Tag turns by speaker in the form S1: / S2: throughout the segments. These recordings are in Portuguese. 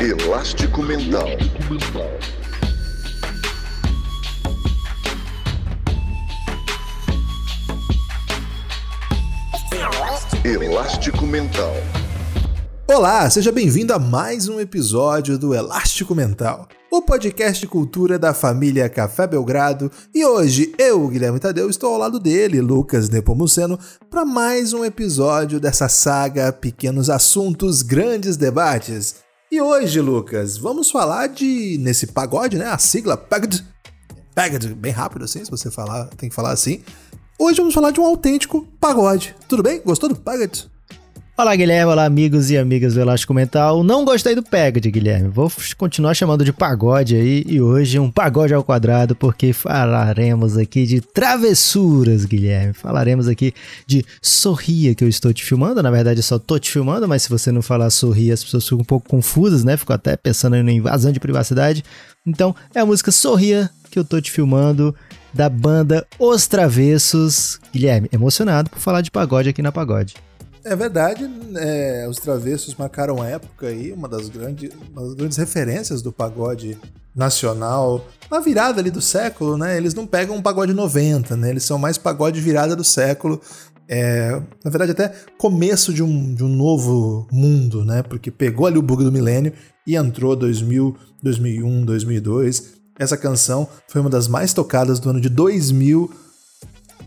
S1: Elástico Mental. Elástico Mental.
S2: Olá, seja bem-vindo a mais um episódio do Elástico Mental, o podcast de cultura da família Café Belgrado. E hoje eu, Guilherme Tadeu, estou ao lado dele, Lucas Nepomuceno, para mais um episódio dessa saga Pequenos Assuntos, Grandes Debates. E hoje, Lucas, vamos falar de, nesse pagode, né, a sigla PAGD, PAGD, bem rápido assim, se você falar, tem que falar assim. Hoje vamos falar de um autêntico pagode. Tudo bem? Gostou do pagode?
S3: Olá, Guilherme. Olá, amigos e amigas do Elástico Mental. Não gostei do Pagode, Guilherme. Vou continuar chamando de pagode aí. E hoje um pagode ao quadrado, porque falaremos aqui de travessuras, Guilherme. Falaremos aqui de Sorria, que eu estou te filmando. Na verdade, eu só tô te filmando, mas se você não falar Sorria, as pessoas ficam um pouco confusas, né? Ficam até pensando em invasão de privacidade. Então, é a música Sorria que eu tô te filmando da banda Os Travessos. Guilherme, emocionado por falar de pagode aqui na Pagode.
S2: É verdade, é, os Travessos marcaram época aí, uma das, grandes, uma das grandes referências do pagode nacional. Na virada ali do século, né? Eles não pegam um pagode 90, né? Eles são mais pagode virada do século. É, na verdade, até começo de um, de um novo mundo, né? Porque pegou ali o bug do milênio e entrou 2000, 2001, 2002. Essa canção foi uma das mais tocadas do ano de 2000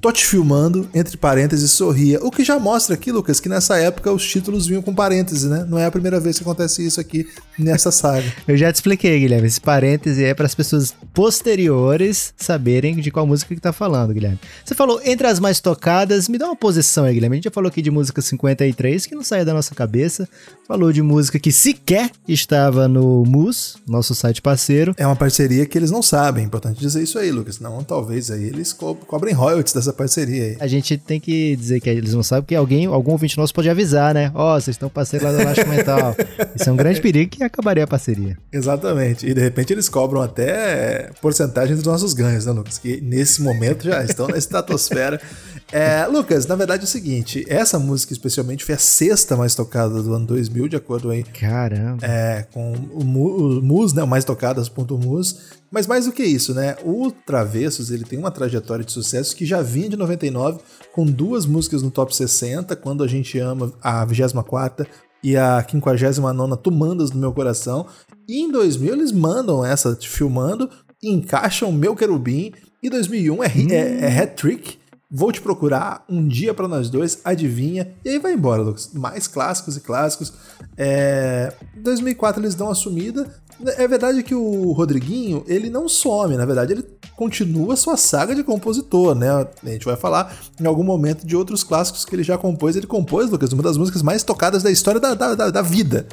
S2: Tô te filmando, entre parênteses, sorria. O que já mostra aqui, Lucas, que nessa época os títulos vinham com parênteses, né? Não é a primeira vez que acontece isso aqui nessa saga.
S3: Eu já te expliquei, Guilherme. Esse parêntese é para as pessoas posteriores saberem de qual música que tá falando, Guilherme. Você falou entre as mais tocadas, me dá uma posição aí, Guilherme. A gente já falou aqui de música 53, que não saía da nossa cabeça. Falou de música que sequer estava no MUS, nosso site parceiro.
S2: É uma parceria que eles não sabem. Importante dizer isso aí, Lucas. Não, talvez aí eles co cobrem royalties dessa parceria aí.
S3: A gente tem que dizer que eles não sabem, porque alguém, algum ouvinte nosso pode avisar, né? Ó, oh, vocês estão parceiro lá do Elástico Mental. Isso é um grande perigo que acabaria a parceria.
S2: Exatamente. E de repente eles cobram até porcentagem dos nossos ganhos, né, Lucas? Que nesse momento já estão na estratosfera. É, Lucas, na verdade é o seguinte, essa música especialmente foi a sexta mais tocada do ano 2000, de acordo aí.
S3: Caramba.
S2: É, com o, o Mus, né, o mais tocadas ponto Mus. Mas mais do que isso, né? O Travessos, ele tem uma trajetória de sucesso que já vinha de 99 com duas músicas no top 60, quando a gente ama a 24 e a 59 Tumandas do Meu Coração. E em 2000 eles mandam essa filmando, encaixam Meu Querubim. E 2001 é, hum. é, é hat-trick Vou te procurar um dia para nós dois, adivinha, e aí vai embora, Lucas. Mais clássicos e clássicos. É... Em 2004 eles dão a sumida. É verdade que o Rodriguinho, ele não some, na verdade ele continua sua saga de compositor, né? A gente vai falar em algum momento de outros clássicos que ele já compôs. Ele compôs, Lucas, uma das músicas mais tocadas da história da, da, da vida.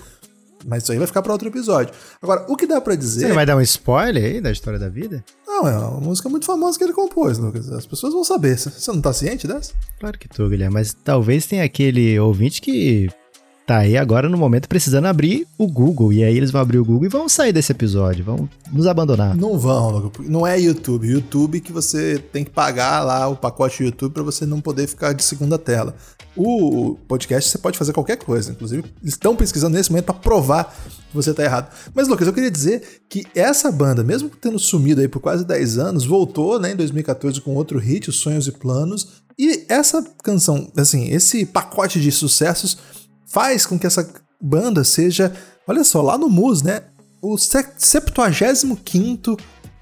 S2: Mas isso aí vai ficar para outro episódio. Agora, o que dá para dizer.
S3: Você vai dar um spoiler aí da história da vida?
S2: Não, é uma música muito famosa que ele compôs, Lucas. As pessoas vão saber. Você não tá ciente dessa?
S3: Claro que tô, Guilherme. Mas talvez tenha aquele ouvinte que tá aí agora no momento precisando abrir o Google. E aí eles vão abrir o Google e vão sair desse episódio, vão nos abandonar.
S2: Não vão, não é YouTube. YouTube que você tem que pagar lá o pacote YouTube para você não poder ficar de segunda tela. O podcast você pode fazer qualquer coisa, inclusive eles estão pesquisando nesse momento para provar que você tá errado. Mas Lucas, eu queria dizer que essa banda, mesmo tendo sumido aí por quase 10 anos, voltou, né, em 2014 com outro hit, Os Sonhos e Planos, e essa canção, assim, esse pacote de sucessos faz com que essa banda seja, olha só, lá no Mus, né? O 75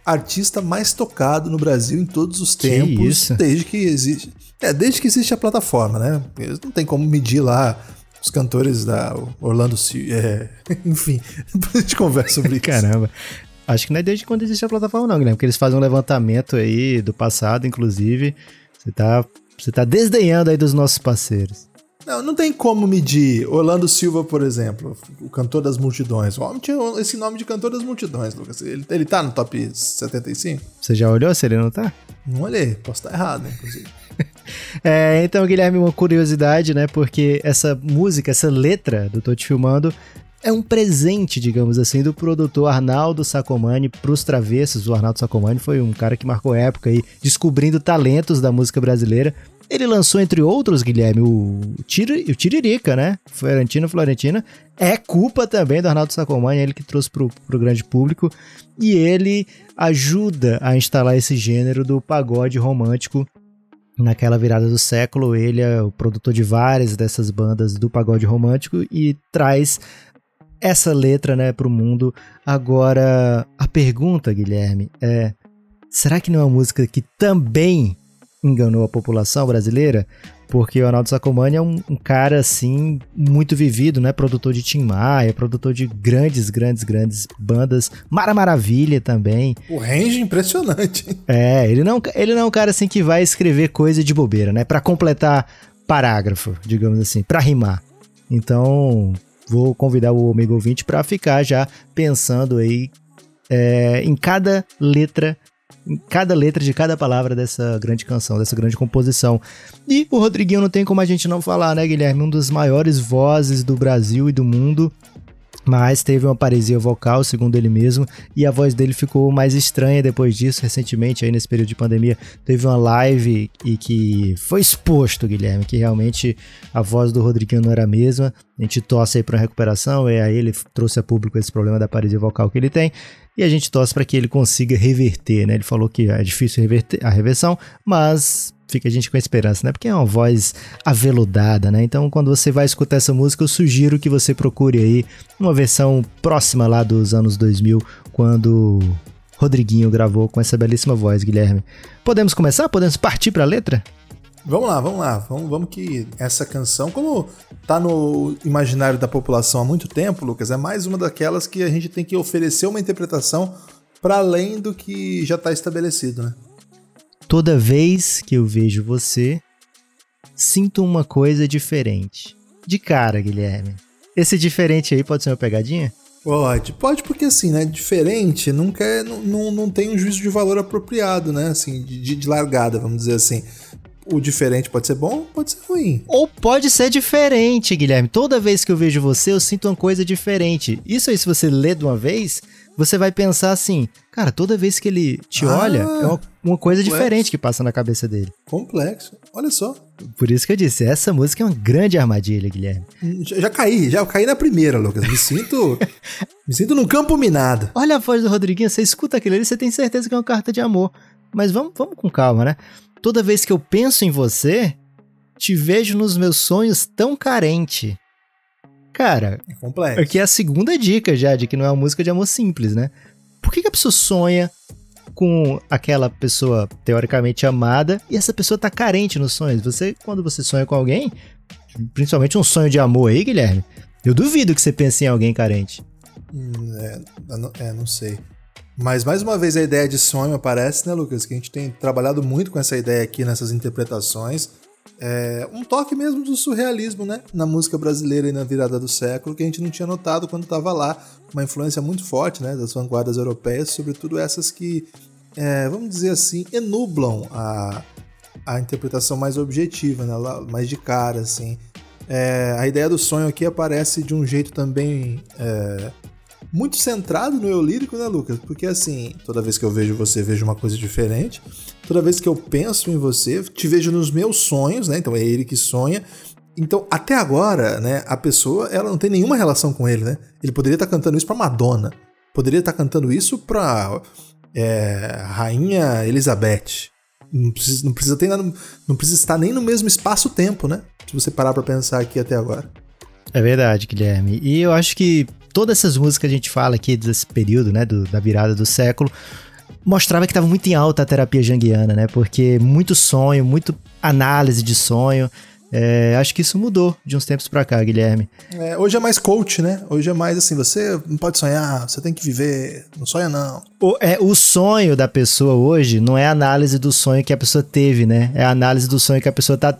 S2: artista mais tocado no Brasil em todos os que tempos,
S3: isso?
S2: desde que existe. É, desde que existe a plataforma, né? Eles não tem como medir lá os cantores da Orlando é, enfim, depois a gente conversa sobre isso.
S3: Caramba. Acho que não é desde quando existe a plataforma, não, Guilherme, porque eles fazem um levantamento aí do passado, inclusive. Você tá, você tá desdenhando aí dos nossos parceiros.
S2: Não, não tem como medir. Orlando Silva, por exemplo, o cantor das multidões. O homem tinha esse nome de cantor das multidões, Lucas. Ele, ele tá no top 75?
S3: Você já olhou se ele não tá?
S2: Não olhei, posso estar errado, inclusive.
S3: é, então, Guilherme, uma curiosidade, né? Porque essa música, essa letra do Tô Te Filmando é um presente, digamos assim, do produtor Arnaldo Sacomani para os travessos. O Arnaldo Sacomani foi um cara que marcou época aí, descobrindo talentos da música brasileira. Ele lançou, entre outros, Guilherme, o, Tiri, o Tiririca, né? Florentino Florentina. É culpa também do Arnaldo Sacomani, ele que trouxe pro, pro grande público. E ele ajuda a instalar esse gênero do pagode romântico naquela virada do século. Ele é o produtor de várias dessas bandas do pagode romântico e traz essa letra, né, pro mundo. Agora, a pergunta, Guilherme, é: será que não é uma música que também enganou a população brasileira? Porque o Arnaldo Sacomani é um, um, cara, assim, muito vivido, né? Produtor de Tim Maia, produtor de grandes, grandes, grandes bandas. Mara Maravilha também.
S2: O range impressionante.
S3: É, ele não, ele não é um cara, assim, que vai escrever coisa de bobeira, né? Pra completar parágrafo, digamos assim, pra rimar. Então, vou convidar o amigo ouvinte para ficar já pensando aí é, em cada letra em cada letra de cada palavra dessa grande canção, dessa grande composição. E o Rodriguinho não tem como a gente não falar, né, Guilherme? Um dos maiores vozes do Brasil e do mundo. Mas teve uma paresia vocal, segundo ele mesmo, e a voz dele ficou mais estranha depois disso. Recentemente, aí nesse período de pandemia, teve uma live e que foi exposto, Guilherme, que realmente a voz do Rodriguinho não era a mesma. A gente torce aí para recuperação, e aí ele trouxe a público esse problema da paresia vocal que ele tem e a gente torce para que ele consiga reverter, né? Ele falou que é difícil reverter a reversão, mas fica a gente com a esperança, né? Porque é uma voz aveludada, né? Então, quando você vai escutar essa música, eu sugiro que você procure aí uma versão próxima lá dos anos 2000, quando Rodriguinho gravou com essa belíssima voz, Guilherme. Podemos começar? Podemos partir para a letra?
S2: Vamos lá, vamos lá. Vamos, vamos que essa canção, como tá no imaginário da população há muito tempo, Lucas, é mais uma daquelas que a gente tem que oferecer uma interpretação para além do que já está estabelecido, né?
S3: Toda vez que eu vejo você, sinto uma coisa diferente. De cara, Guilherme. Esse diferente aí pode ser uma pegadinha?
S2: Pode, pode porque assim, né? Diferente nunca é, não, não, não tem um juízo de valor apropriado, né? Assim, de, de largada, vamos dizer assim o diferente pode ser bom, pode ser ruim.
S3: Ou pode ser diferente, Guilherme. Toda vez que eu vejo você, eu sinto uma coisa diferente. Isso aí, se você lê de uma vez, você vai pensar assim, cara, toda vez que ele te ah, olha, é uma, uma coisa complexo. diferente que passa na cabeça dele.
S2: Complexo. Olha só.
S3: Por isso que eu disse, essa música é uma grande armadilha, Guilherme.
S2: Já, já caí, já caí na primeira, Lucas. Me sinto. me sinto num campo minado.
S3: Olha a voz do Rodriguinho, você escuta aquilo ali, você tem certeza que é uma carta de amor. Mas vamos, vamos com calma, né? Toda vez que eu penso em você, te vejo nos meus sonhos tão carente. Cara,
S2: é complexo.
S3: Aqui é a segunda dica já de que não é uma música de amor simples, né? Por que, que a pessoa sonha com aquela pessoa teoricamente amada e essa pessoa tá carente nos sonhos? Você, quando você sonha com alguém, principalmente um sonho de amor aí, Guilherme, eu duvido que você pense em alguém carente.
S2: Hum, é, é, não sei. Mas mais uma vez a ideia de sonho aparece, né, Lucas? Que a gente tem trabalhado muito com essa ideia aqui nessas interpretações. É um toque mesmo do surrealismo, né? Na música brasileira e na virada do século, que a gente não tinha notado quando estava lá. Uma influência muito forte, né? Das vanguardas europeias, sobretudo essas que, é, vamos dizer assim, enublam a, a interpretação mais objetiva, né? Mais de cara, assim. É, a ideia do sonho aqui aparece de um jeito também é, muito centrado no eu lírico, né, Lucas? Porque assim, toda vez que eu vejo você, vejo uma coisa diferente. Toda vez que eu penso em você, te vejo nos meus sonhos, né? Então é ele que sonha. Então, até agora, né, a pessoa, ela não tem nenhuma relação com ele, né? Ele poderia estar tá cantando isso para Madonna. Poderia estar tá cantando isso para é, Rainha Elizabeth. Não precisa, não precisa ter não precisa estar nem no mesmo espaço-tempo, né? Se você parar para pensar aqui até agora.
S3: É verdade, Guilherme. E eu acho que todas essas músicas que a gente fala aqui desse período, né, do, da virada do século, mostrava que estava muito em alta a terapia janguiana, né? Porque muito sonho, muito análise de sonho. É, acho que isso mudou de uns tempos para cá, Guilherme.
S2: É, hoje é mais coach, né? Hoje é mais assim, você não pode sonhar, você tem que viver, não sonha não.
S3: O, é, o sonho da pessoa hoje não é a análise do sonho que a pessoa teve, né? É a análise do sonho que a pessoa tá,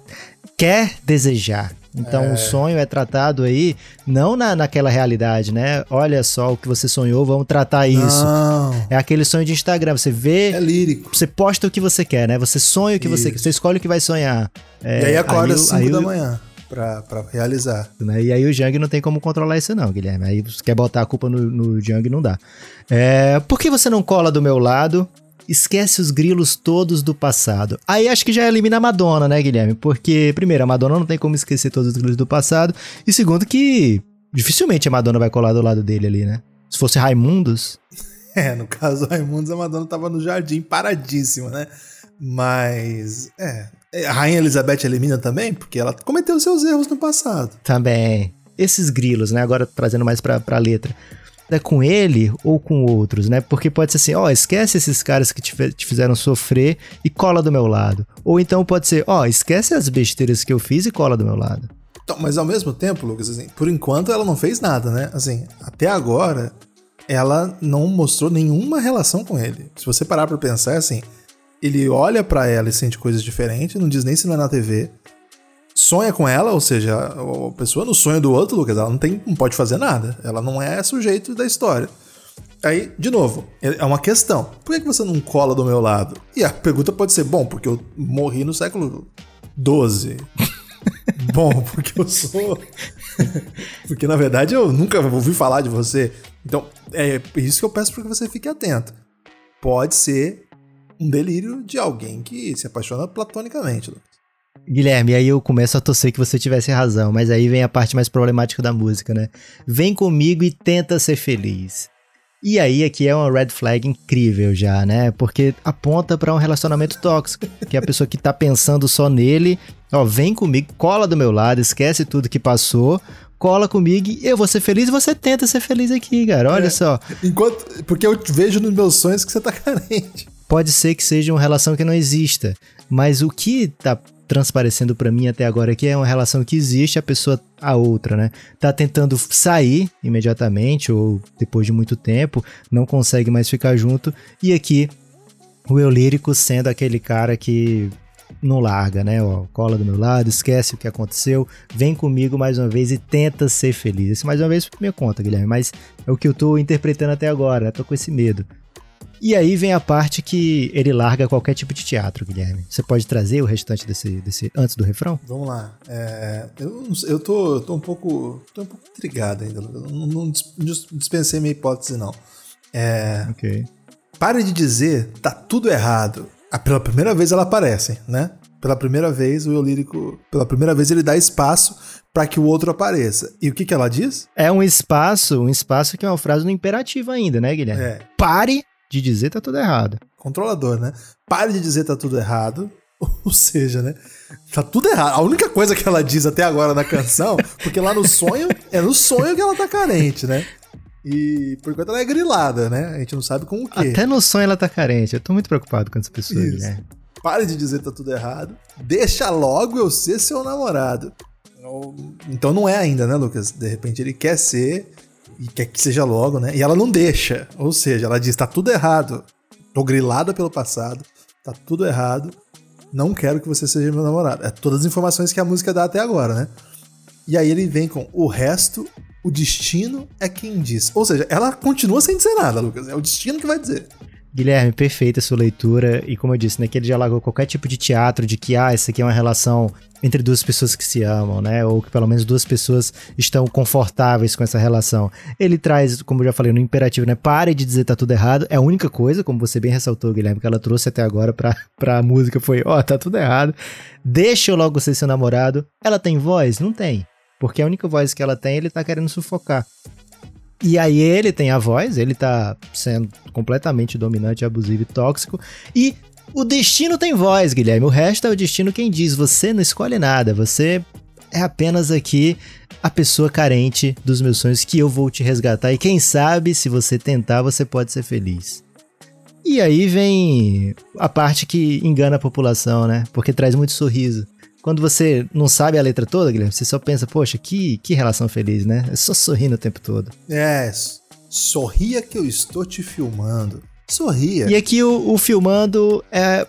S3: quer desejar. Então é. o sonho é tratado aí não na, naquela realidade, né? Olha só o que você sonhou, vamos tratar isso. Não. É aquele sonho de Instagram, você vê.
S2: É lírico.
S3: Você posta o que você quer, né? Você sonha o que isso. você quer, você escolhe o que vai sonhar.
S2: É, e aí acorda às 5 da manhã. Pra, pra realizar.
S3: Né? E aí o Jang não tem como controlar isso não, Guilherme. Aí você quer botar a culpa no, no Jang, não dá. É, por que você não cola do meu lado esquece os grilos todos do passado. Aí acho que já elimina a Madonna, né, Guilherme? Porque, primeiro, a Madonna não tem como esquecer todos os grilos do passado. E segundo, que dificilmente a Madonna vai colar do lado dele ali, né? Se fosse Raimundos.
S2: É, no caso do Raimundos, a Madonna tava no jardim paradíssima, né? Mas, é. A Rainha Elizabeth elimina também, porque ela cometeu seus erros no passado.
S3: Também. Esses grilos, né? Agora trazendo mais pra, pra letra é com ele ou com outros, né? Porque pode ser assim, ó, oh, esquece esses caras que te, te, fizeram sofrer e cola do meu lado. Ou então pode ser, ó, oh, esquece as besteiras que eu fiz e cola do meu lado.
S2: Então, mas ao mesmo tempo, Lucas, assim, por enquanto ela não fez nada, né? Assim, até agora ela não mostrou nenhuma relação com ele. Se você parar pra pensar, assim, ele olha para ela e sente coisas diferentes, não diz nem se não é na TV sonha com ela, ou seja, a pessoa no sonho do outro, Lucas, ela não, tem, não pode fazer nada. Ela não é sujeito da história. Aí, de novo, é uma questão. Por que você não cola do meu lado? E a pergunta pode ser: bom, porque eu morri no século XII. bom, porque eu sou. porque na verdade eu nunca ouvi falar de você. Então, é isso que eu peço para que você fique atento. Pode ser um delírio de alguém que se apaixona platonicamente, Lucas.
S3: Guilherme, aí eu começo a torcer que você tivesse razão, mas aí vem a parte mais problemática da música, né? Vem comigo e tenta ser feliz. E aí aqui é uma red flag incrível já, né? Porque aponta para um relacionamento tóxico, que é a pessoa que tá pensando só nele, ó, vem comigo, cola do meu lado, esquece tudo que passou, cola comigo e eu vou ser feliz e você tenta ser feliz aqui, cara. Olha é, só.
S2: Enquanto, porque eu vejo nos meus sonhos que você tá carente.
S3: Pode ser que seja uma relação que não exista, mas o que tá transparecendo para mim até agora que é uma relação que existe, a pessoa, a outra, né? Tá tentando sair imediatamente ou depois de muito tempo, não consegue mais ficar junto. E aqui, o eu lírico sendo aquele cara que não larga, né? Ó, cola do meu lado, esquece o que aconteceu, vem comigo mais uma vez e tenta ser feliz. Mais uma vez por minha conta, Guilherme, mas é o que eu tô interpretando até agora, tô com esse medo. E aí vem a parte que ele larga qualquer tipo de teatro, Guilherme. Você pode trazer o restante desse, desse antes do refrão?
S2: Vamos lá. É, eu, eu, tô, eu tô um pouco. tô um pouco intrigado ainda. Não, não dispensei minha hipótese, não. É,
S3: ok.
S2: Pare de dizer, tá tudo errado. Ah, pela primeira vez ela aparece, né? Pela primeira vez o eu lírico, pela primeira vez ele dá espaço para que o outro apareça. E o que que ela diz?
S3: É um espaço, um espaço que é uma frase no imperativo ainda, né, Guilherme? É. Pare de dizer tá tudo errado.
S2: Controlador, né? Pare de dizer tá tudo errado. Ou seja, né? Tá tudo errado. A única coisa que ela diz até agora na canção, porque lá no sonho, é no sonho que ela tá carente, né? E por enquanto ela é grilada, né? A gente não sabe com o quê.
S3: Até no sonho ela tá carente. Eu tô muito preocupado com essa pessoa, né?
S2: Pare de dizer tá tudo errado. Deixa logo eu ser seu namorado. Então não é ainda, né, Lucas? De repente ele quer ser e quer que seja logo, né? E ela não deixa. Ou seja, ela diz: tá tudo errado. Tô grilada pelo passado, tá tudo errado. Não quero que você seja meu namorado. É todas as informações que a música dá até agora, né? E aí ele vem com o resto, o destino é quem diz. Ou seja, ela continua sem dizer nada, Lucas. É o destino que vai dizer.
S3: Guilherme, perfeita sua leitura. E como eu disse, né, que ele já largou qualquer tipo de teatro de que, ah, isso aqui é uma relação entre duas pessoas que se amam, né? Ou que pelo menos duas pessoas estão confortáveis com essa relação. Ele traz, como eu já falei, no imperativo, né? Pare de dizer tá tudo errado. É a única coisa, como você bem ressaltou, Guilherme, que ela trouxe até agora pra, pra música foi: ó, oh, tá tudo errado. Deixa eu logo ser seu namorado. Ela tem voz? Não tem. Porque a única voz que ela tem, ele tá querendo sufocar. E aí ele tem a voz, ele tá sendo completamente dominante, abusivo e tóxico. E o destino tem voz, Guilherme. O resto é o destino quem diz. Você não escolhe nada. Você é apenas aqui a pessoa carente dos meus sonhos que eu vou te resgatar. E quem sabe, se você tentar, você pode ser feliz. E aí vem a parte que engana a população, né? Porque traz muito sorriso quando você não sabe a letra toda, Guilherme, você só pensa, poxa, que, que relação feliz, né? É só sorrindo o tempo todo.
S2: É, sorria que eu estou te filmando. Sorria.
S3: E aqui o, o filmando é,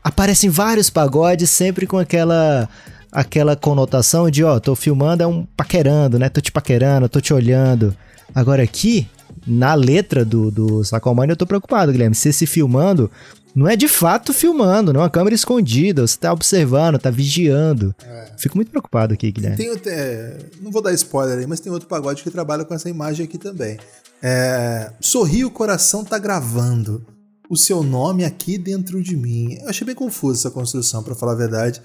S3: aparecem vários pagodes, sempre com aquela aquela conotação de, ó, tô filmando é um paquerando, né? Tô te paquerando, tô te olhando. Agora aqui, na letra do, do Sacomani, eu tô preocupado, Guilherme. Se esse filmando não é de fato filmando, não é uma câmera escondida, você tá observando, tá vigiando. É. Fico muito preocupado aqui, Guilherme.
S2: Tem, é, não vou dar spoiler aí, mas tem outro pagode que trabalha com essa imagem aqui também. É, sorri, o coração tá gravando. o seu nome aqui dentro de mim. Eu achei bem confuso essa construção, para falar a verdade.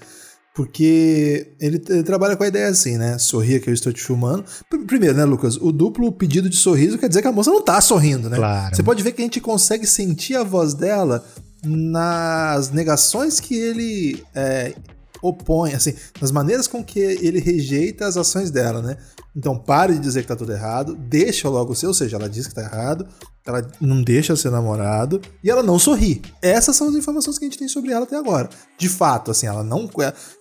S2: Porque ele, ele, trabalha com a ideia assim, né? Sorria que eu estou te filmando. Primeiro, né, Lucas? O duplo pedido de sorriso quer dizer que a moça não tá sorrindo, né?
S3: Claro.
S2: Você pode ver que a gente consegue sentir a voz dela nas negações que ele é, opõe, assim, nas maneiras com que ele rejeita as ações dela, né? Então pare de dizer que tá tudo errado, deixa logo o seu, ou seja, ela diz que tá errado, ela não deixa ser namorado e ela não sorri. Essas são as informações que a gente tem sobre ela até agora. De fato, assim, ela não,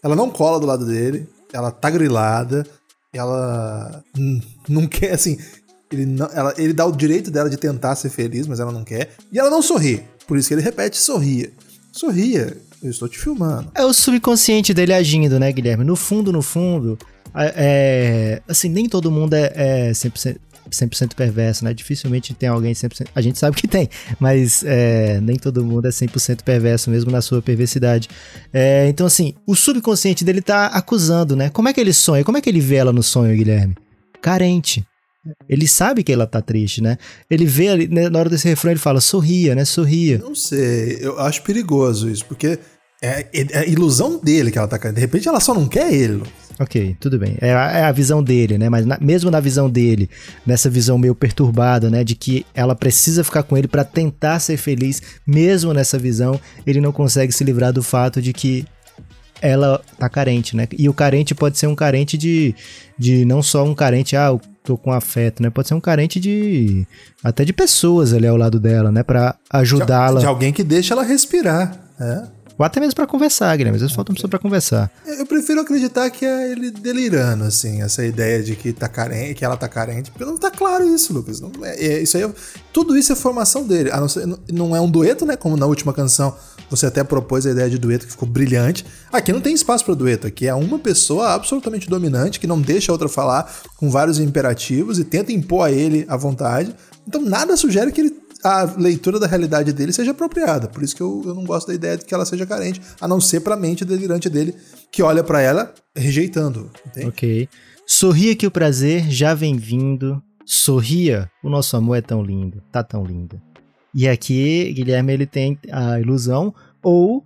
S2: ela não cola do lado dele, ela tá grilada, ela não quer, assim, ele, não, ela, ele dá o direito dela de tentar ser feliz, mas ela não quer, e ela não sorri. Por isso que ele repete: sorria. Sorria, eu estou te filmando.
S3: É o subconsciente dele agindo, né, Guilherme? No fundo, no fundo, é, assim, nem todo mundo é, é 100%, 100% perverso, né? Dificilmente tem alguém 100%. A gente sabe que tem, mas é, nem todo mundo é 100% perverso, mesmo na sua perversidade. É, então, assim, o subconsciente dele tá acusando, né? Como é que ele sonha? Como é que ele vê ela no sonho, Guilherme? Carente. Ele sabe que ela tá triste, né? Ele vê ali, né, na hora desse refrão, ele fala, sorria, né? Sorria.
S2: Não sei, eu acho perigoso isso, porque é, é, é a ilusão dele que ela tá caindo. De repente ela só não quer ele.
S3: Ok, tudo bem. É a, é a visão dele, né? Mas na, mesmo na visão dele, nessa visão meio perturbada, né? De que ela precisa ficar com ele para tentar ser feliz, mesmo nessa visão, ele não consegue se livrar do fato de que ela tá carente, né? E o carente pode ser um carente de, de não só um carente, ah, eu tô com afeto, né? Pode ser um carente de até de pessoas ali ao lado dela, né? Para ajudá-la.
S2: De, de, alguém que deixa ela respirar, é.
S3: Ou até mesmo para conversar, Guilherme. Às vezes falta uma pessoa pra conversar.
S2: Eu prefiro acreditar que é ele delirando, assim, essa ideia de que, tá carente, que ela tá carente. Porque não tá claro isso, Lucas. Não, é, é isso aí, é, tudo isso é formação dele. Não, ser, não é um dueto, né? Como na última canção você até propôs a ideia de dueto que ficou brilhante. Aqui não tem espaço para dueto. Aqui é uma pessoa absolutamente dominante que não deixa a outra falar com vários imperativos e tenta impor a ele a vontade. Então nada sugere que ele a leitura da realidade dele seja apropriada. Por isso que eu, eu não gosto da ideia de que ela seja carente, a não ser pra mente delirante dele, que olha para ela rejeitando. Entende?
S3: Ok. Sorria que o prazer já vem vindo. Sorria, o nosso amor é tão lindo, tá tão lindo. E aqui, Guilherme, ele tem a ilusão, ou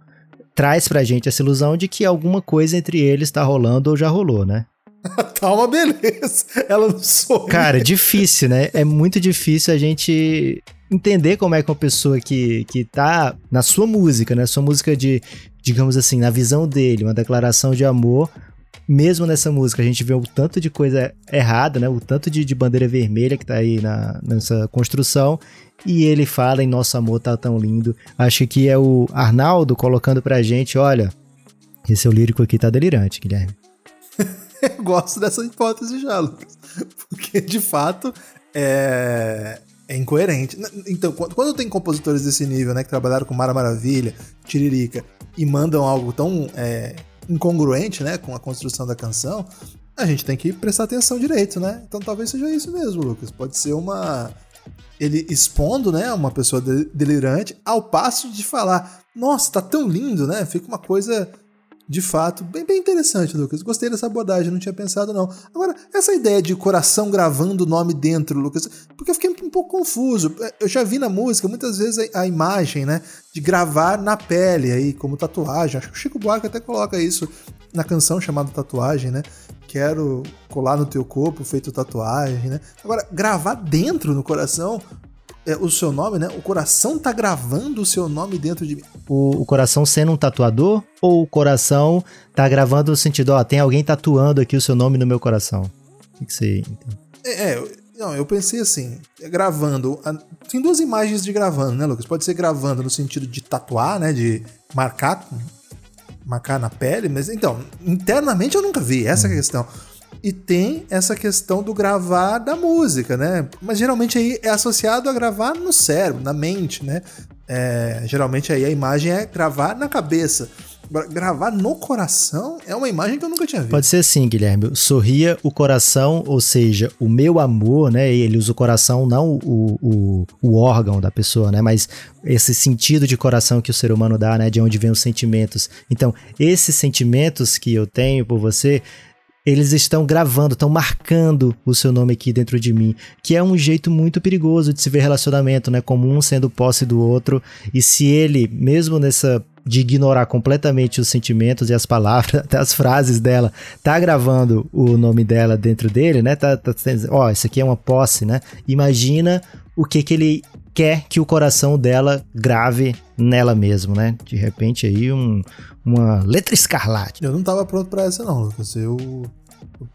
S3: traz pra gente essa ilusão de que alguma coisa entre eles tá rolando ou já rolou, né?
S2: tá uma beleza. Ela não sorri.
S3: Cara, difícil, né? É muito difícil a gente entender como é que uma pessoa que, que tá na sua música, né? Sua música de, digamos assim, na visão dele, uma declaração de amor. Mesmo nessa música, a gente vê o tanto de coisa errada, né? O tanto de, de bandeira vermelha que tá aí na, nessa construção. E ele fala em Nosso Amor Tá Tão Lindo. Acho que é o Arnaldo colocando pra gente, olha, esse o lírico aqui tá delirante, Guilherme.
S2: Eu gosto dessa hipótese já, Lucas. Porque, de fato, é, é incoerente. Então, quando tem compositores desse nível, né, que trabalharam com Mara Maravilha, Tiririca, e mandam algo tão é, incongruente, né, com a construção da canção, a gente tem que prestar atenção direito, né? Então talvez seja isso mesmo, Lucas. Pode ser uma ele expondo, né, uma pessoa delirante ao passo de falar: "Nossa, tá tão lindo", né? Fica uma coisa de fato, bem, bem interessante, Lucas. Gostei dessa abordagem, não tinha pensado não. Agora, essa ideia de coração gravando o nome dentro, Lucas, porque eu fiquei pouco confuso. Eu já vi na música muitas vezes a, a imagem, né, de gravar na pele aí como tatuagem. Acho que o Chico Buarque até coloca isso na canção chamada Tatuagem, né? Quero colar no teu corpo feito tatuagem, né? Agora, gravar dentro no coração, é, o seu nome, né? O coração tá gravando o seu nome dentro de mim.
S3: O, o, coração sendo um tatuador ou o coração tá gravando no sentido, ó, tem alguém tatuando aqui o seu nome no meu coração? O que, você entende?
S2: É, é, não, eu pensei assim, é gravando. Tem duas imagens de gravando, né, Lucas? Pode ser gravando no sentido de tatuar, né? De marcar, marcar na pele, mas então, internamente eu nunca vi, essa hum. é a questão. E tem essa questão do gravar da música, né? Mas geralmente aí é associado a gravar no cérebro, na mente, né? É, geralmente aí a imagem é gravar na cabeça. Gravar no coração é uma imagem que eu nunca tinha visto.
S3: Pode ser assim, Guilherme. Sorria o coração, ou seja, o meu amor, né? Ele usa o coração, não o, o, o órgão da pessoa, né? Mas esse sentido de coração que o ser humano dá, né? De onde vem os sentimentos. Então, esses sentimentos que eu tenho por você eles estão gravando, estão marcando o seu nome aqui dentro de mim, que é um jeito muito perigoso de se ver relacionamento, né? Como um sendo posse do outro, e se ele, mesmo nessa de ignorar completamente os sentimentos e as palavras, até as frases dela, tá gravando o nome dela dentro dele, né? Tá, tá ó, isso aqui é uma posse, né? Imagina o que que ele quer que o coração dela grave nela mesmo, né? De repente aí um, uma letra escarlate.
S2: Eu não tava pronto para essa não, Lucas. Eu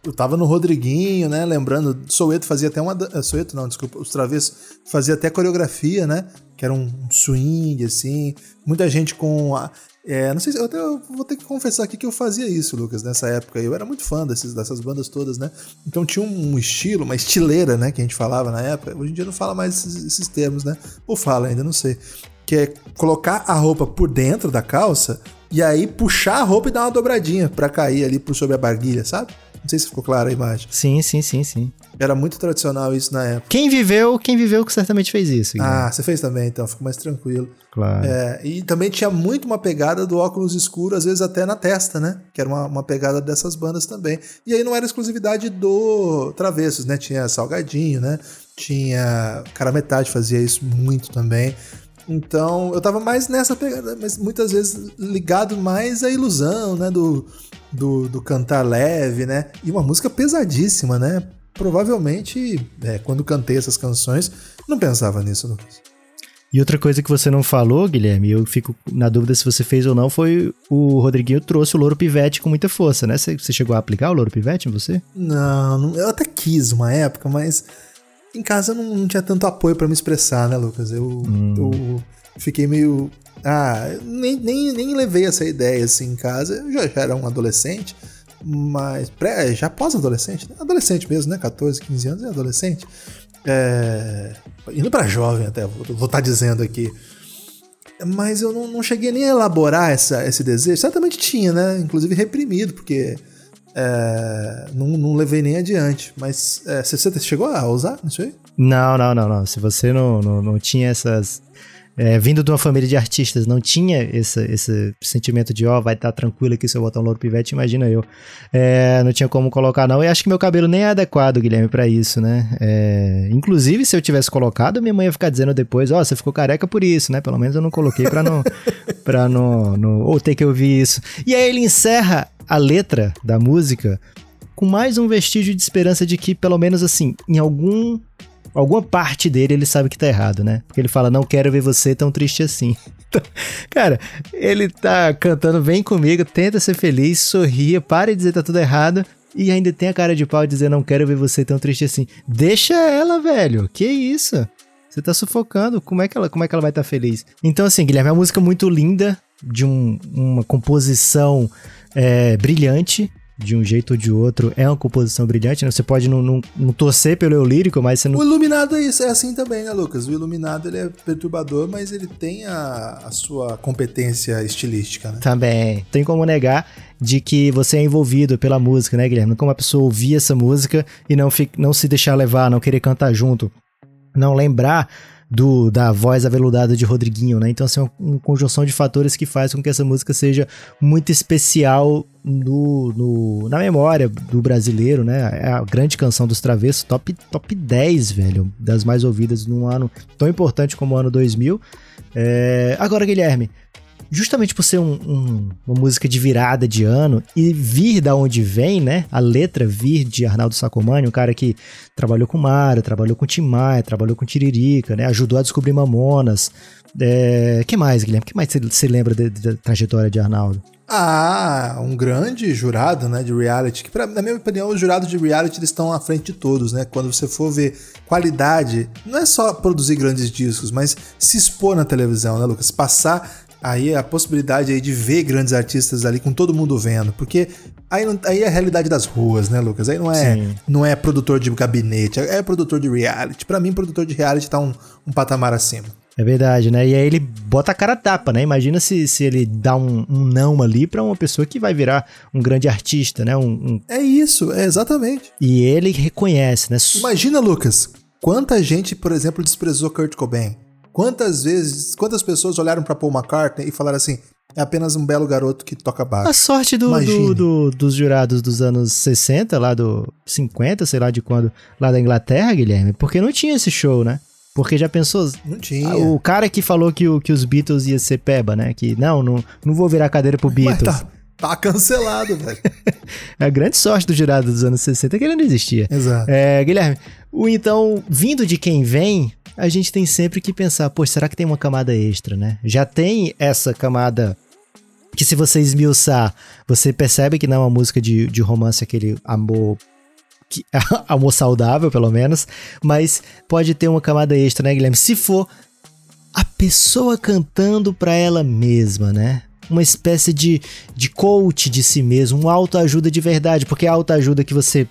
S2: eu tava no Rodriguinho, né? Lembrando, Soueto fazia até uma. Eh, Soueto não, desculpa. Os Travessos fazia até coreografia, né? Que era um swing, assim. Muita gente com. É, não sei se. Eu, até, vou ter que confessar aqui que eu fazia isso, Lucas, nessa época. Eu era muito fã desses, dessas bandas todas, né? Então tinha um estilo, uma estileira, né? Que a gente falava na época. Hoje em dia não fala mais esses, esses termos, né? Ou fala ainda, não sei. Que é colocar a roupa por dentro da calça e aí puxar a roupa e dar uma dobradinha para cair ali por sobre a barguilha, sabe? Não sei se ficou clara a imagem.
S3: Sim, sim, sim, sim.
S2: Era muito tradicional isso na época.
S3: Quem viveu, quem viveu que certamente fez isso.
S2: Guilherme. Ah, você fez também, então, ficou mais tranquilo.
S3: Claro.
S2: É, e também tinha muito uma pegada do óculos escuro, às vezes até na testa, né? Que era uma, uma pegada dessas bandas também. E aí não era exclusividade do Travessos, né? Tinha Salgadinho, né? Tinha. Cara Metade fazia isso muito também. Então, eu tava mais nessa pegada, mas muitas vezes ligado mais à ilusão, né? Do, do, do cantar leve, né? E uma música pesadíssima, né? Provavelmente, é, quando cantei essas canções, não pensava nisso, Lucas.
S3: E outra coisa que você não falou, Guilherme, eu fico na dúvida se você fez ou não, foi o Rodriguinho trouxe o Louro Pivete com muita força, né? Você, você chegou a aplicar o Louro Pivete em você?
S2: Não, não, eu até quis uma época, mas em casa não, não tinha tanto apoio para me expressar, né, Lucas? Eu, hum. eu fiquei meio. Ah, nem, nem, nem levei essa ideia assim em casa. Eu já, já era um adolescente, mas. Pré, já pós-adolescente, né? adolescente mesmo, né? 14, 15 anos é adolescente. É, indo para jovem até, vou estar tá dizendo aqui. Mas eu não, não cheguei nem a elaborar essa, esse desejo. Certamente tinha, né? Inclusive reprimido, porque é, não, não, levei nem adiante. Mas é, você, chegou a usar isso aí?
S3: Não, não, não, não. Se você não, não, não tinha essas. É, vindo de uma família de artistas, não tinha esse, esse sentimento de, ó, oh, vai estar tá tranquilo aqui se eu botar um louro pivete, imagina eu. É, não tinha como colocar, não. E acho que meu cabelo nem é adequado, Guilherme, para isso, né? É, inclusive, se eu tivesse colocado, minha mãe ia ficar dizendo depois, ó, oh, você ficou careca por isso, né? Pelo menos eu não coloquei pra não. pra não, não ou ter que ouvir isso. E aí ele encerra a letra da música com mais um vestígio de esperança de que, pelo menos assim, em algum alguma parte dele ele sabe que tá errado, né? Porque ele fala, não quero ver você tão triste assim. Cara, ele tá cantando Vem comigo, tenta ser feliz, sorria, para de dizer tá tudo errado. E ainda tem a cara de pau de dizer não quero ver você tão triste assim. Deixa ela, velho. Que isso? Você tá sufocando. Como é que ela, como é que ela vai estar tá feliz? Então, assim, Guilherme, é uma música muito linda, de um, uma composição é, brilhante, de um jeito ou de outro, é uma composição brilhante, né? Você pode não, não, não torcer pelo eu lírico, mas você não...
S2: O Iluminado é isso, é assim também, né, Lucas? O Iluminado, ele é perturbador, mas ele tem a, a sua competência estilística, né?
S3: Também. Tem como negar de que você é envolvido pela música, né, Guilherme? Como a pessoa ouvir essa música e não, fica, não se deixar levar, não querer cantar junto, não lembrar do, da voz aveludada de Rodriguinho, né? Então, assim, é uma, conjunção de fatores que faz com que essa música seja muito especial no, no, na memória do brasileiro, né? É a grande canção dos Travessos, top, top 10, velho, das mais ouvidas num ano tão importante como o ano 2000. É... Agora, Guilherme, justamente por ser um, um, uma música de virada de ano e vir da onde vem, né? A letra vir de Arnaldo Sacomani, um cara que trabalhou com Mara, trabalhou com Tim Maia, trabalhou com Tiririca, né? Ajudou a descobrir Mamonas. É, que mais, Guilherme? que mais você lembra da trajetória de Arnaldo?
S2: Ah, um grande jurado, né, de reality, que pra, na minha opinião os jurados de reality eles estão à frente de todos, né? Quando você for ver qualidade, não é só produzir grandes discos, mas se expor na televisão, né, Lucas? Passar aí a possibilidade aí de ver grandes artistas ali com todo mundo vendo, porque aí, não, aí é a realidade das ruas, né, Lucas? Aí não é, não é produtor de gabinete, é, produtor de reality. Para mim, produtor de reality tá um, um patamar acima.
S3: É verdade, né? E aí ele bota a cara a tapa, né? Imagina se, se ele dá um, um não ali para uma pessoa que vai virar um grande artista, né? Um, um...
S2: É isso, é exatamente.
S3: E ele reconhece, né?
S2: Imagina, Lucas, quanta gente, por exemplo, desprezou Kurt Cobain. Quantas vezes, quantas pessoas olharam para Paul McCartney e falaram assim: é apenas um belo garoto que toca baixo.
S3: A sorte do, do, do, dos jurados dos anos 60, lá do 50, sei lá de quando, lá da Inglaterra, Guilherme, porque não tinha esse show, né? Porque já pensou?
S2: Não tinha.
S3: O cara que falou que, o, que os Beatles ia ser peba, né? Que não, não, não vou virar cadeira pro Beatles.
S2: Mas tá, tá cancelado, velho.
S3: a grande sorte do jurado dos anos 60 é que ele não existia.
S2: Exato.
S3: É, Guilherme, o então, vindo de quem vem, a gente tem sempre que pensar, pô, será que tem uma camada extra, né? Já tem essa camada que se você esmiuçar, você percebe que não é uma música de, de romance, aquele amor que, amor saudável, pelo menos, mas pode ter uma camada extra, né, Guilherme? Se for a pessoa cantando para ela mesma, né? Uma espécie de, de coach de si mesmo, um autoajuda de verdade, porque a autoajuda que você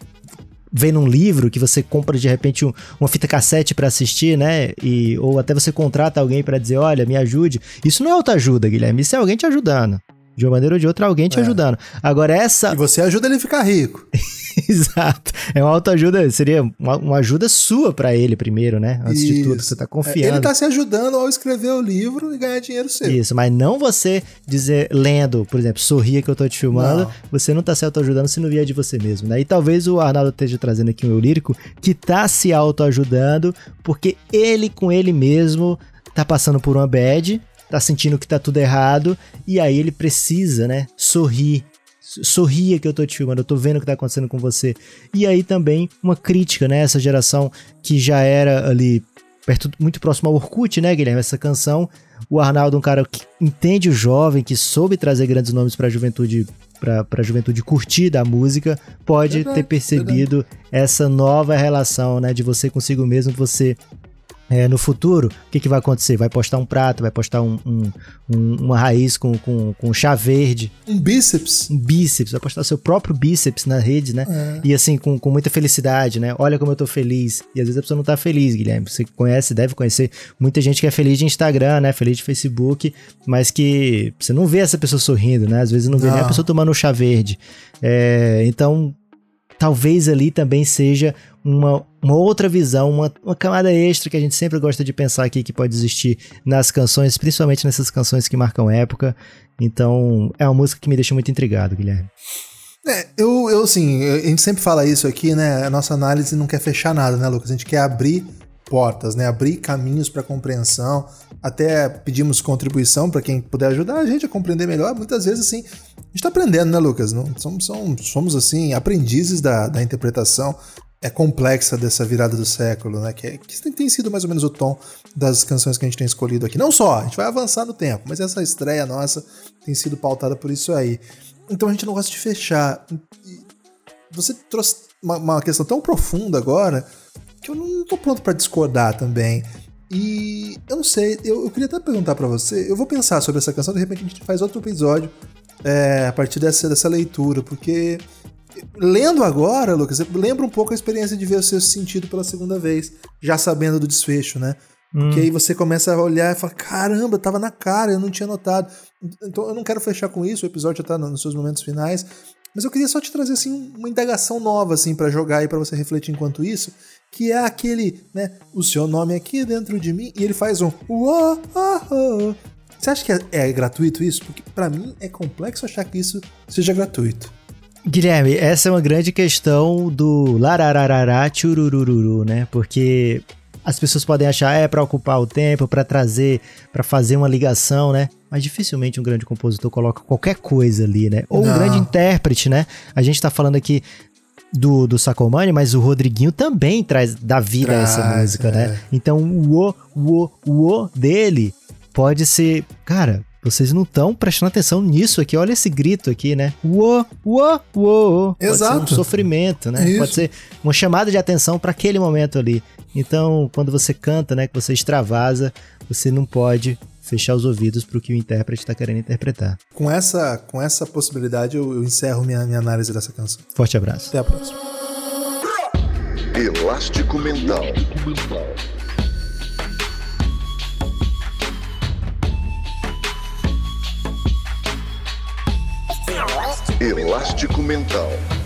S3: vê num livro, que você compra de repente um, uma fita cassete para assistir, né? E, ou até você contrata alguém para dizer, olha, me ajude. Isso não é autoajuda, Guilherme, isso é alguém te ajudando. De uma maneira ou de outra, alguém te é. ajudando. Agora, essa.
S2: E você ajuda ele a ficar rico.
S3: Exato. É uma autoajuda, seria uma, uma ajuda sua para ele primeiro, né? Antes Isso. de tudo, você tá confiando.
S2: Ele tá se ajudando ao escrever o livro e ganhar dinheiro seu.
S3: Isso, mas não você dizer, lendo, por exemplo, sorria que eu tô te filmando, não. você não tá se autoajudando se não vier de você mesmo, né? E talvez o Arnaldo esteja trazendo aqui um eu lírico que tá se autoajudando porque ele com ele mesmo tá passando por uma bad tá sentindo que tá tudo errado, e aí ele precisa, né, sorrir. Sorria que eu tô te filmando, eu tô vendo o que tá acontecendo com você. E aí também uma crítica, né? Essa geração que já era ali perto, muito próximo ao Orkut, né, Guilherme? Essa canção. O Arnaldo, um cara que entende o jovem, que soube trazer grandes nomes para a juventude para a juventude curtir da música, pode ter percebido essa nova relação, né, de você consigo mesmo, você é, no futuro, o que, que vai acontecer? Vai postar um prato, vai postar um, um, um, uma raiz com, com, com chá verde.
S2: Um bíceps.
S3: Um bíceps, vai postar seu próprio bíceps na rede, né? É. E assim, com, com muita felicidade, né? Olha como eu tô feliz. E às vezes a pessoa não tá feliz, Guilherme. Você conhece, deve conhecer muita gente que é feliz de Instagram, né? Feliz de Facebook, mas que você não vê essa pessoa sorrindo, né? Às vezes não vê não. nem a pessoa tomando um chá verde. É, então, talvez ali também seja uma, uma outra visão, uma, uma camada extra que a gente sempre gosta de pensar aqui que pode existir nas canções, principalmente nessas canções que marcam época. Então, é uma música que me deixa muito intrigado, Guilherme.
S2: É, eu, eu assim, a gente sempre fala isso aqui, né? A nossa análise não quer fechar nada, né, Lucas? A gente quer abrir portas, né? Abrir caminhos para compreensão. Até pedimos contribuição para quem puder ajudar a gente a compreender melhor. Muitas vezes, assim, a gente está aprendendo, né, Lucas? Não, somos, somos, somos assim, aprendizes da, da interpretação é complexa dessa virada do século, né? Que, é, que, tem sido mais ou menos o tom das canções que a gente tem escolhido aqui. Não só, a gente vai avançar no tempo, mas essa estreia nossa tem sido pautada por isso aí. Então a gente não gosta de fechar. Você trouxe uma, uma questão tão profunda agora que eu não tô pronto para discordar também. E eu não sei, eu, eu queria até perguntar para você. Eu vou pensar sobre essa canção, de repente a gente faz outro episódio é, a partir dessa, dessa leitura, porque lendo agora, Lucas, lembra um pouco a experiência de ver o seu sentido pela segunda vez, já sabendo do desfecho, né? Porque hum. aí você começa a olhar e fala: caramba, tava na cara, eu não tinha notado. Então eu não quero fechar com isso, o episódio já tá nos seus momentos finais. Mas eu queria só te trazer assim uma indagação nova assim para jogar e para você refletir enquanto isso, que é aquele, né, o seu nome aqui dentro de mim e ele faz um uó, Você acha que é, é gratuito isso? Porque para mim é complexo achar que isso seja gratuito.
S3: Guilherme, essa é uma grande questão do larararará tchururururu, né? Porque as pessoas podem achar é para ocupar o tempo, para trazer, para fazer uma ligação, né? Mas dificilmente um grande compositor coloca qualquer coisa ali, né? Ou Não. um grande intérprete, né? A gente tá falando aqui do, do Sacomani, mas o Rodriguinho também traz da vida traz, essa música, né? é. né? Então o o, o, o dele pode ser, cara, vocês não estão prestando atenção nisso aqui. Olha esse grito aqui, né? Uô, uô, uô.
S2: Exato.
S3: Pode ser um sofrimento, né? Isso. Pode ser uma chamada de atenção para aquele momento ali. Então, quando você canta, né, que você extravasa, você não pode fechar os ouvidos para o que o intérprete está querendo interpretar.
S2: Com essa, com essa possibilidade, eu, eu encerro minha, minha análise dessa canção.
S3: Forte abraço.
S2: Até a próxima.
S1: Elástico Mental. Elástico Mental.